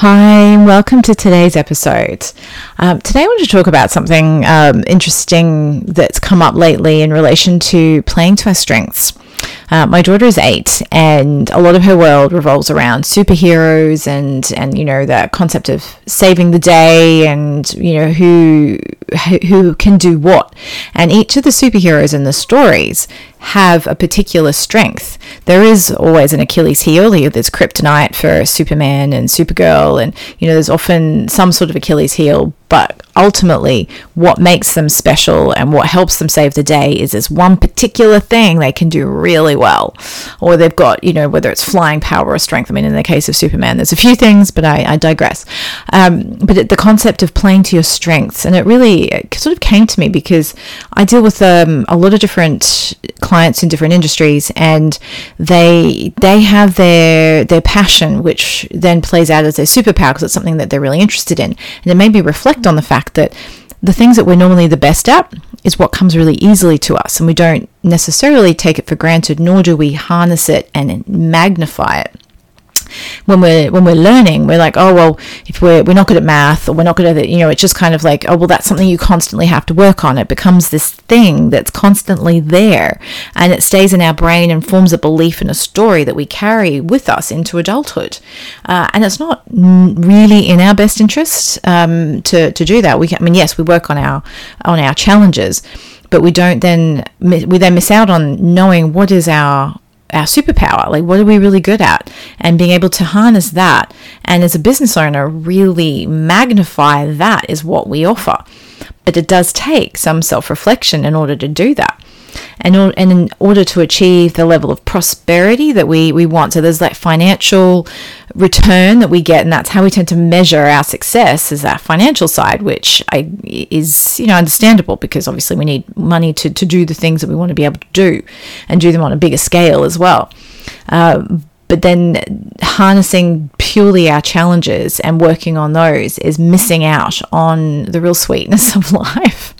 Hi, welcome to today's episode. Um, today, I want to talk about something um, interesting that's come up lately in relation to playing to our strengths. Uh, my daughter is eight, and a lot of her world revolves around superheroes and and you know the concept of saving the day and you know who who can do what. And each of the superheroes in the stories have a particular strength. There is always an Achilles heel. There's kryptonite for Superman and Supergirl, and you know there's often some sort of Achilles heel. But ultimately, what makes them special and what helps them save the day is this one particular thing they can do really well, or they've got you know whether it's flying power or strength. I mean, in the case of Superman, there's a few things, but I, I digress. Um, but it, the concept of playing to your strengths, and it really it sort of came to me because I deal with um, a lot of different clients in different industries, and they they have their their passion, which then plays out as their superpower because it's something that they're really interested in, and it made me reflect on the fact that the things that we're normally the best at is what comes really easily to us, and we don't necessarily take it for granted, nor do we harness it and magnify it when we're when we're learning we're like oh well if we're we're not good at math or we're not good at it you know it's just kind of like oh well that's something you constantly have to work on. It becomes this thing that's constantly there and it stays in our brain and forms a belief and a story that we carry with us into adulthood. Uh, and it's not really in our best interest um, to to do that. We I mean yes we work on our on our challenges but we don't then we then miss out on knowing what is our our superpower. Like what are we really good at? And being able to harness that. And as a business owner really magnify that is what we offer. But it does take some self-reflection in order to do that and, and in order to achieve the level of prosperity that we, we want. So there's that financial return that we get, and that's how we tend to measure our success is that financial side, which I, is you know understandable because obviously we need money to, to do the things that we want to be able to do and do them on a bigger scale as well. Uh, but then harnessing purely our challenges and working on those is missing out on the real sweetness of life.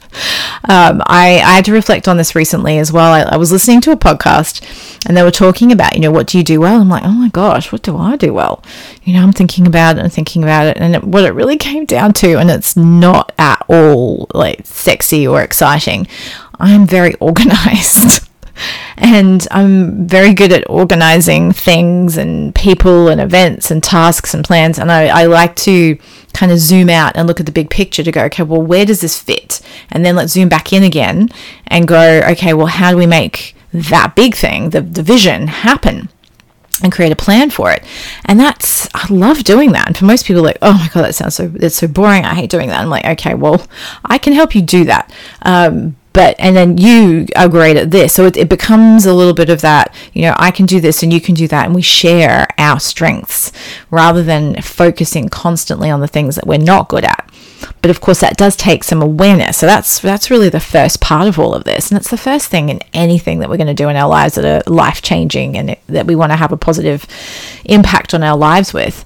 Um, I, I, had to reflect on this recently as well. I, I, was listening to a podcast and they were talking about, you know, what do you do well? I'm like, oh my gosh, what do I do well? You know, I'm thinking about it and thinking about it. And it, what it really came down to, and it's not at all like sexy or exciting, I'm very organized. And I'm very good at organizing things and people and events and tasks and plans. And I, I like to kind of zoom out and look at the big picture to go, okay, well, where does this fit? And then let's zoom back in again and go, okay, well, how do we make that big thing, the, the vision, happen? and create a plan for it. And that's I love doing that. And for most people, like, oh my god, that sounds so it's so boring. I hate doing that. I'm like, okay, well, I can help you do that. Um, but and then you are great at this. So it, it, becomes a little bit of that you know i can do this and you can do that. And we share our strengths rather than focusing constantly on the things that we're not good at. But of course that does take some awareness. So that's that's really the first part of all of this. And it's the first thing in anything that we're going to do in our lives that are life changing and it, that we want to have a positive impact on our lives with.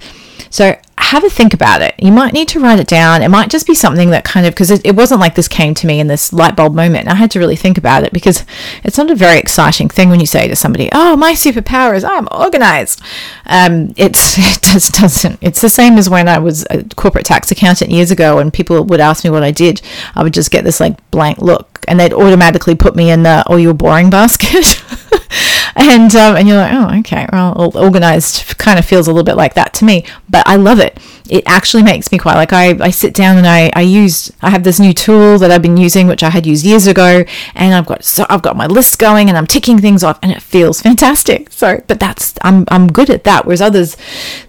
So have a think about it. You might need to write it down. It might just be something that kind of, because it, it, wasn't like this came to me in this light bulb moment. I had to really think about it because it's not a very exciting thing when you say to somebody, oh, my superpower is I'm organized. Um, it's, it just doesn't, it's the same as when I was a corporate tax accountant years ago and people would ask me what I did. I would just get this like blank look and they'd automatically put me in the, oh, you're boring basket. and um, and you're like, oh, okay, well, organized kind of feels a little bit like that to me, but I love it. It actually makes me quite like I, I sit down and I, I use I have this new tool that I've been using which I had used years ago and I've got so I've got my list going and I'm ticking things off and it feels fantastic. So but that's I'm I'm good at that whereas others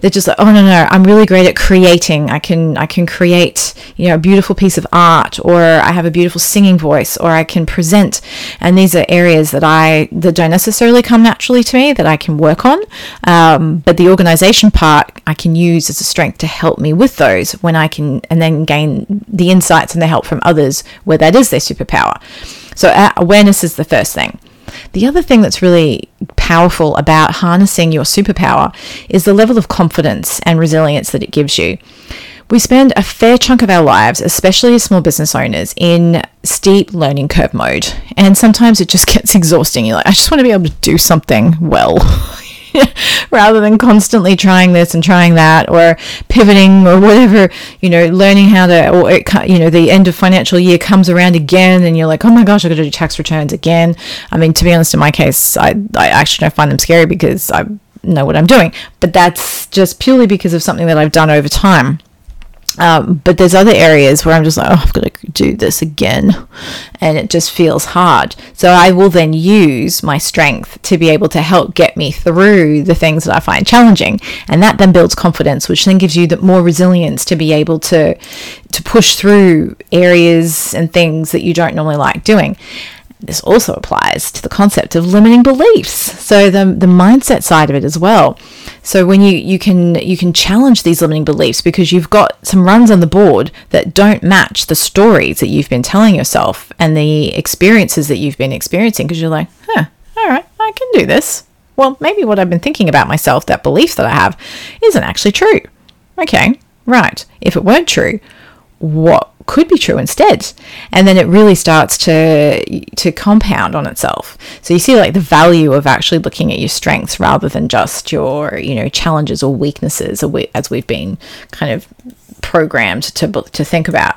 they're just like oh no no I'm really great at creating. I can I can create you know a beautiful piece of art or I have a beautiful singing voice or I can present. And these are areas that I that don't necessarily come naturally to me that I can work on um, but the organization part I can use as a strength to help help me with those when I can and then gain the insights and the help from others where that is their superpower. So, uh, awareness is the first thing. The other thing that's really powerful about harnessing your superpower is the level of confidence and resilience that it gives you. We spend a fair chunk of our lives, especially as small business owners, in steep learning curve mode. And sometimes it just gets exhausting. You're like, I just want to be able to do something well. rather than constantly trying this and trying that or pivoting or whatever you know learning how to or it, you know the end of financial year comes around again and you're like oh my gosh i've got to do tax returns again i mean to be honest in my case i, I actually don't find them scary because i know what i'm doing but that's just purely because of something that i've done over time um, but there's other areas where I'm just like, oh, I've got to do this again. And it just feels hard. So I will then use my strength to be able to help get me through the things that I find challenging. And that then builds confidence, which then gives you the more resilience to be able to, to push through areas and things that you don't normally like doing this also applies to the concept of limiting beliefs so the, the mindset side of it as well so when you you can you can challenge these limiting beliefs because you've got some runs on the board that don't match the stories that you've been telling yourself and the experiences that you've been experiencing because you're like huh all right i can do this. Well maybe what i've been thinking about myself that belief that i have isn't actually true. Okay right. If it weren't true what could be true instead. And then it really starts to to compound on itself. So you see like the value of actually looking at your strengths rather than just your you know challenges or weaknesses as we've been kind of programmed to to think about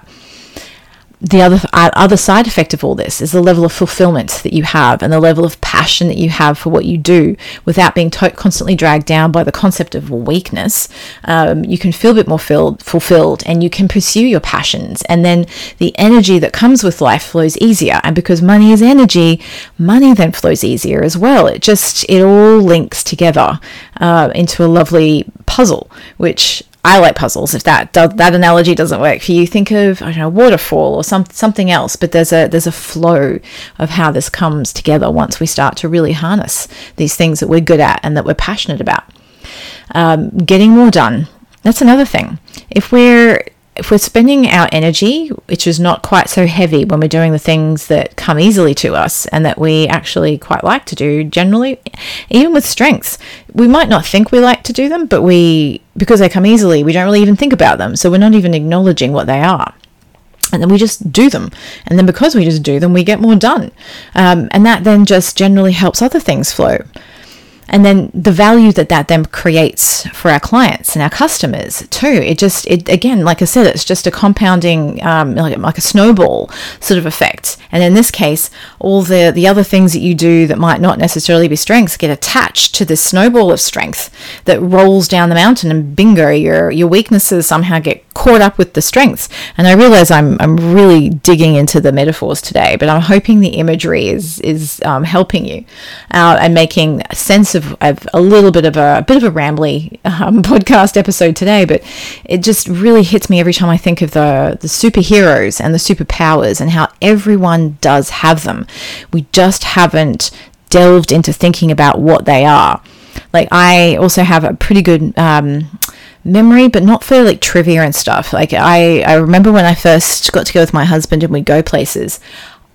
the other uh, other side effect of all this is the level of fulfillment that you have and the level of passion that you have for what you do without being to- constantly dragged down by the concept of weakness. Um, you can feel a bit more filled, fulfilled and you can pursue your passions and then the energy that comes with life flows easier and because money is energy money then flows easier as well. It just it all links together uh, into a lovely puzzle which I like puzzles. If that that analogy doesn't work for you, think of I don't know waterfall or some something else. But there's a there's a flow of how this comes together once we start to really harness these things that we're good at and that we're passionate about. Um, getting more done. That's another thing. If we're if we're spending our energy, which is not quite so heavy when we're doing the things that come easily to us and that we actually quite like to do generally, even with strengths, we might not think we like to do them, but we, because they come easily, we don't really even think about them. So we're not even acknowledging what they are. And then we just do them. And then because we just do them, we get more done. Um, and that then just generally helps other things flow and then the value that that then creates for our clients and our customers too. It just it again like i said it's just a compounding um, like, like a snowball sort of effect. And in this case all the the other things that you do that might not necessarily be strengths get attached to this snowball of strength that rolls down the mountain and bingo your your weaknesses somehow get caught up with the strengths. And i realize i'm i'm really digging into the metaphors today but i'm hoping the imagery is is um, helping you uh, and making sense of, of a little bit of a, a bit of a rambly um, podcast episode today, but it just really hits me every time I think of the the superheroes and the superpowers and how everyone does have them. We just haven't delved into thinking about what they are. Like I also have a pretty good um, memory, but not for like trivia and stuff. Like I, I remember when I first got together with my husband and we'd go places,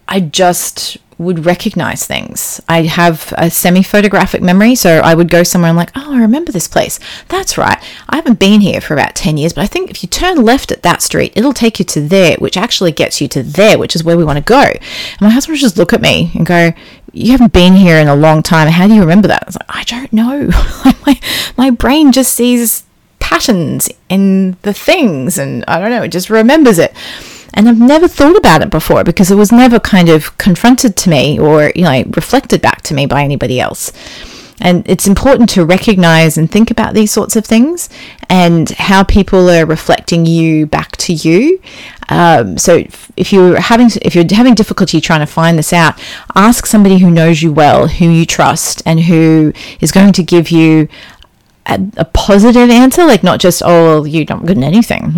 I just would recognize things. I have a semi photographic memory, so I would go somewhere and like, oh, I remember this place. That's right. I haven't been here for about 10 years, but I think if you turn left at that street, it'll take you to there, which actually gets you to there, which is where we want to go. And my husband would just look at me and go, you haven't been here in a long time. How do you remember that? I was like, I don't know. my, my brain just sees patterns in the things and I don't know, it just remembers it. And I've never thought about it before because it was never kind of confronted to me or, you know, reflected back to me by anybody else. And it's important to recognize and think about these sorts of things and how people are reflecting you back to you. Um, so if you're having if you're having difficulty trying to find this out, ask somebody who knows you well, who you trust, and who is going to give you a, a, positive answer, like not just, oh, you're not good at anything.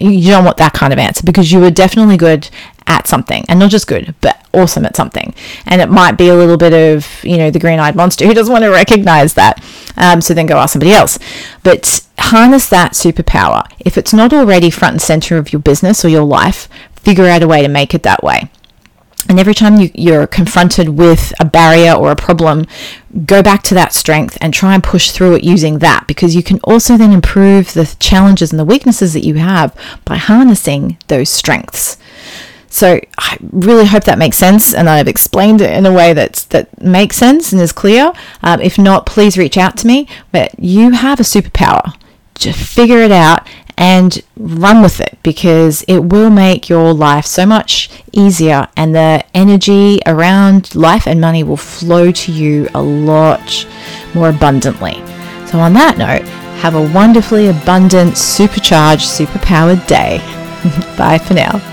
You don't want that kind of answer because you were definitely good at something and not just good, but awesome at something. And it might be a little bit of, you know, the green eyed monster who doesn't want to recognize that. Um, so then go ask somebody else. But harness that superpower. If it's not already front and center of your business or your life, figure out a way to make it that way. And every time you, you're confronted with a barrier or a problem, go back to that strength and try and push through it using that because you can also then improve the challenges and the weaknesses that you have by harnessing those strengths. So I really hope that makes sense, and I've explained it in a way that's that makes sense and is clear. Um, if not, please reach out to me. But you have a superpower. Just figure it out and run with it because it will make your life so much easier, and the energy around life and money will flow to you a lot more abundantly. So, on that note, have a wonderfully abundant, supercharged, superpowered day. Bye for now.